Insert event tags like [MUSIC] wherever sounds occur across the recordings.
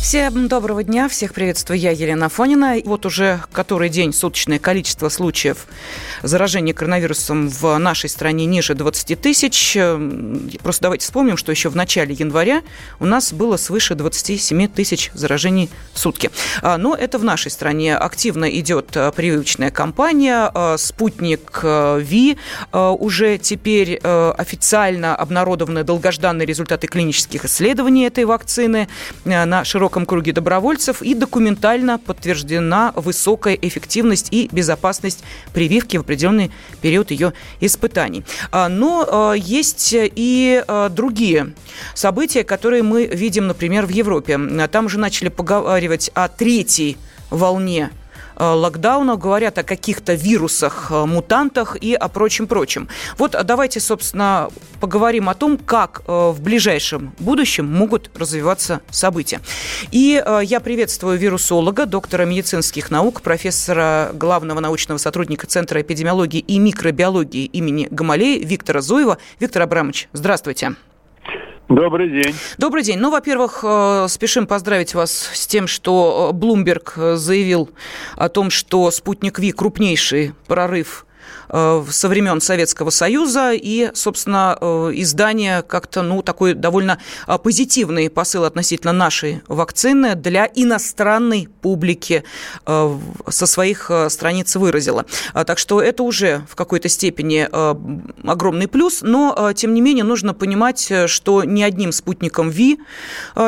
Всем доброго дня, всех приветствую, я Елена Фонина. Вот уже который день суточное количество случаев заражения коронавирусом в нашей стране ниже 20 тысяч. Просто давайте вспомним, что еще в начале января у нас было свыше 27 тысяч заражений в сутки. А, но это в нашей стране активно идет а, прививочная кампания. А, Спутник Ви уже теперь официально обнародованы долгожданные результаты клинических исследований этой вакцины на широком широком круге добровольцев и документально подтверждена высокая эффективность и безопасность прививки в определенный период ее испытаний. А, но а, есть и а, другие события, которые мы видим, например, в Европе. Там уже начали поговаривать о третьей волне локдауна, говорят о каких-то вирусах, э, мутантах и о прочем-прочем. Вот давайте, собственно, поговорим о том, как э, в ближайшем будущем могут развиваться события. И я приветствую вирусолога, доктора медицинских наук, профессора главного научного сотрудника Центра эпидемиологии и микробиологии имени Гамалеи Виктора Зуева. Виктор Абрамович, здравствуйте. Добрый день. Добрый день. Ну, во-первых, э, спешим поздравить вас с тем, что Блумберг э, заявил о том, что спутник Ви крупнейший прорыв Э, со времен Советского Союза, и, собственно, э, издание как-то, ну, такой довольно э, позитивный посыл относительно нашей вакцины для иностранной публики со своих страниц выразило. Так что это уже в какой-то степени огромный плюс, но, тем не менее, нужно понимать, что ни одним спутником ВИ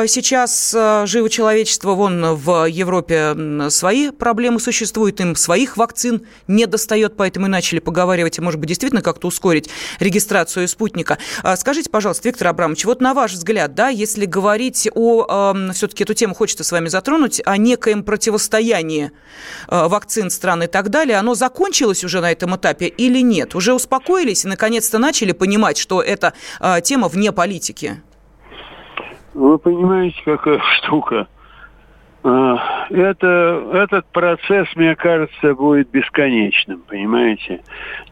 сейчас живо человечество, вон в Европе свои проблемы существуют, им своих вакцин не достает, поэтому и начали поговаривать, и, может быть, действительно как-то ускорить регистрацию спутника. А скажите, пожалуйста, Виктор Абрамович, вот на ваш взгляд, да, если говорить о, все-таки эту тему хочется с вами затронуть, о некоем противостоянии э, вакцин стран и так далее, оно закончилось уже на этом этапе или нет? Уже успокоились и наконец-то начали понимать, что это э, тема вне политики? Вы понимаете, какая [LAUGHS] штука – а, это, этот процесс, мне кажется, будет бесконечным, понимаете?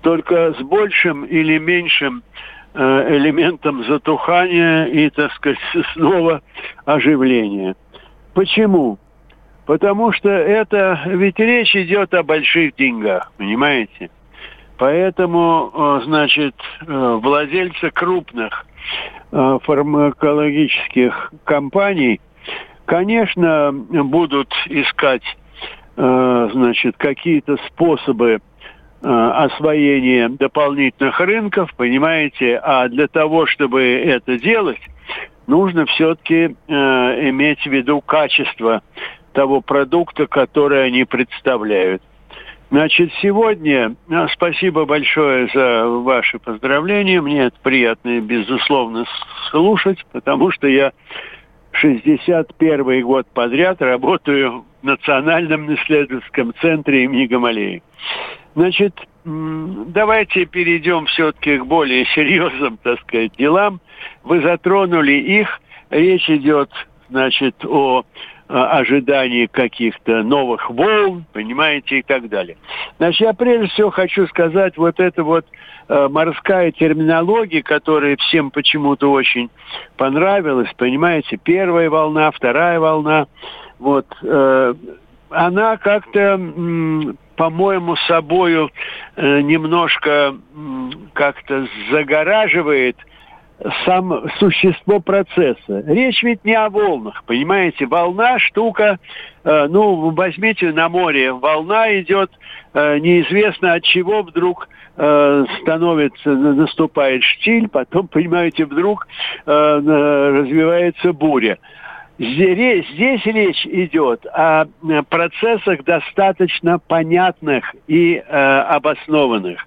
Только с большим или меньшим э, элементом затухания и, так сказать, снова оживления. Почему? Потому что это, ведь речь идет о больших деньгах, понимаете? Поэтому, э, значит, э, владельцы крупных фармакологических компаний – Конечно, будут искать, э, значит, какие-то способы э, освоения дополнительных рынков, понимаете, а для того, чтобы это делать, нужно все-таки э, иметь в виду качество того продукта, который они представляют. Значит, сегодня спасибо большое за ваши поздравления. Мне это приятно, безусловно, слушать, потому что я 61 год подряд работаю в Национальном исследовательском центре имени Гамалеи. Значит, давайте перейдем все-таки к более серьезным, так сказать, делам. Вы затронули их. Речь идет, значит, о ожидании каких-то новых волн, понимаете, и так далее. Значит, я прежде всего хочу сказать вот это вот Э, морская терминология, которая всем почему-то очень понравилась, понимаете, первая волна, вторая волна, вот, э, она как-то, по-моему, собою э, немножко как-то загораживает сам существо процесса. Речь ведь не о волнах, понимаете? Волна штука, э, ну, возьмите на море, волна идет, э, неизвестно от чего вдруг э, становится, наступает штиль, потом, [LAUGHS] понимаете, вдруг э, развивается буря. Здесь, здесь речь идет о процессах достаточно понятных и э, обоснованных.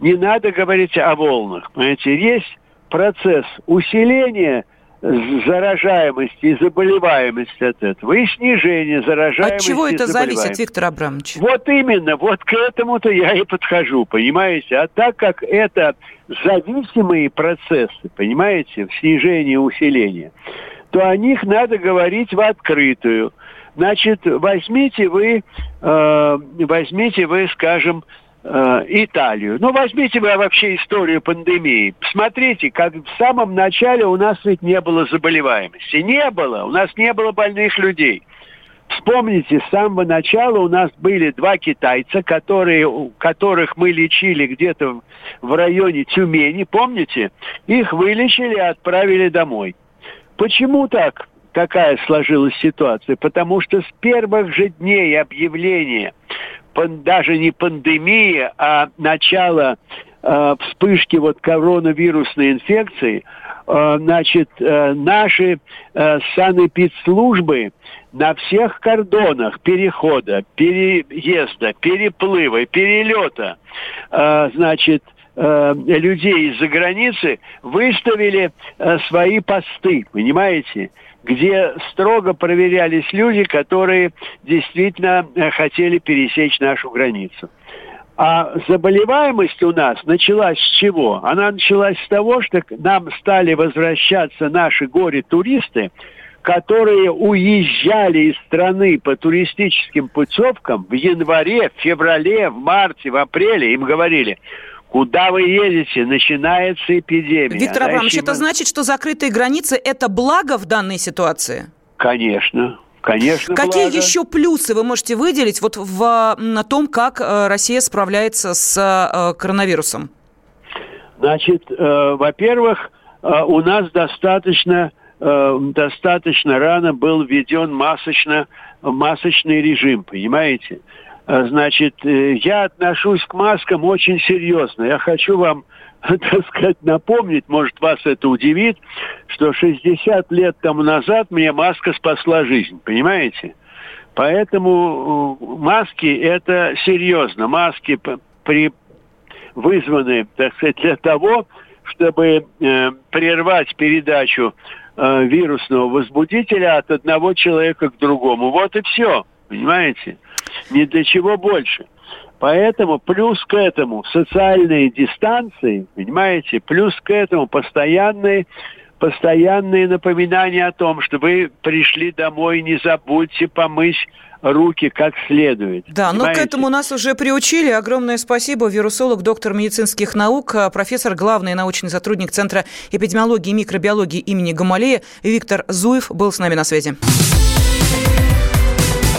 Не надо говорить о волнах. Понимаете, есть процесс усиления заражаемости и заболеваемости от этого, и снижение заражаемости. От чего это зависит, Виктор Абрамович? Вот именно, вот к этому-то я и подхожу, понимаете? А так как это зависимые процессы, понимаете, в снижении усиления, то о них надо говорить в открытую. Значит, возьмите вы, э, возьмите вы, скажем, Италию. Ну, возьмите вы вообще историю пандемии. Посмотрите, как в самом начале у нас ведь не было заболеваемости. Не было. У нас не было больных людей. Вспомните, с самого начала у нас были два китайца, которые, которых мы лечили где-то в районе Тюмени, помните? Их вылечили и отправили домой. Почему так? Такая сложилась ситуация. Потому что с первых же дней объявления, даже не пандемии, а начала э, вспышки вот коронавирусной инфекции, э, значит, э, наши санэпидслужбы на всех кордонах перехода, переезда, переплыва, перелета, значит, э, людей из-за границы выставили э, свои посты, понимаете? где строго проверялись люди, которые действительно э, хотели пересечь нашу границу. А заболеваемость у нас началась с чего? Она началась с того, что нам стали возвращаться наши горе-туристы, которые уезжали из страны по туристическим путевкам в январе, в феврале, в марте, в апреле, им говорили, Куда вы едете? Начинается эпидемия. Виктор Абрамович, это значит, что закрытые границы – это благо в данной ситуации? Конечно. Конечно, Какие благо. еще плюсы вы можете выделить вот в, на том, как э, Россия справляется с э, коронавирусом? Значит, э, во-первых, э, у нас достаточно, э, достаточно рано был введен масочно, масочный режим, понимаете? Э, значит, э, я отношусь к маскам очень серьезно. Я хочу вам, [LAUGHS] так сказать, напомнить, может, вас это удивит, что 60 лет тому назад мне маска спасла жизнь, понимаете? Поэтому э, маски это серьезно. Маски при вызваны, так сказать, для того, чтобы э, прервать передачу э, вирусного возбудителя от одного человека к другому. Вот и все, понимаете? Ни для чего больше. Поэтому плюс к этому социальные дистанции, понимаете, плюс к этому постоянные постоянные напоминания о том, что вы пришли домой, не забудьте помыть руки как следует. Да, понимаете? но к этому нас уже приучили. Огромное спасибо. Вирусолог, доктор медицинских наук, профессор, главный научный сотрудник Центра эпидемиологии и микробиологии имени Гамалея Виктор Зуев был с нами на связи.